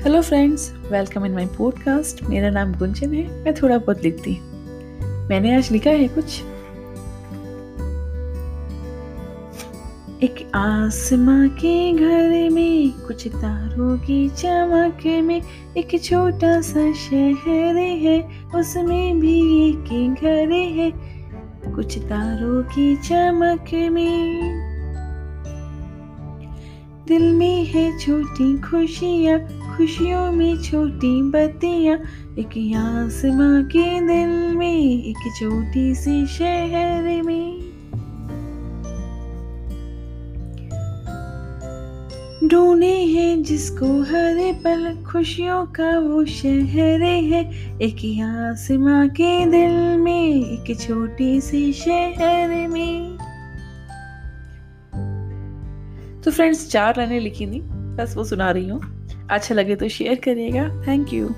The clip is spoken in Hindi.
Hello friends welcome in my podcast मेरा नाम गुंजन है। मैं थोड़ा बहुत लिखती मैंने आज लिखा है कुछ। एक आसमां के घर में, कुछ तारों की चमक में, एक छोटा सा शहर है। उसमें भी एक घर है। कुछ तारों की चमक में। दिल में है छोटी खुशियाँ, खुशियों में छोटी बत्तियाँ। एक आसमां के दिल में, एक छोटी सी शहर में। ढूंढे है जिसको हर पल, खुशियों का वो शहर है। एक आसमां के दिल में, एक छोटी सी शहर में। तो फ्रेंड्स चार लाइनें लिखी थी। बस वो सुना रही हूँ। अच्छा लगे तो शेयर करिएगा। Thank you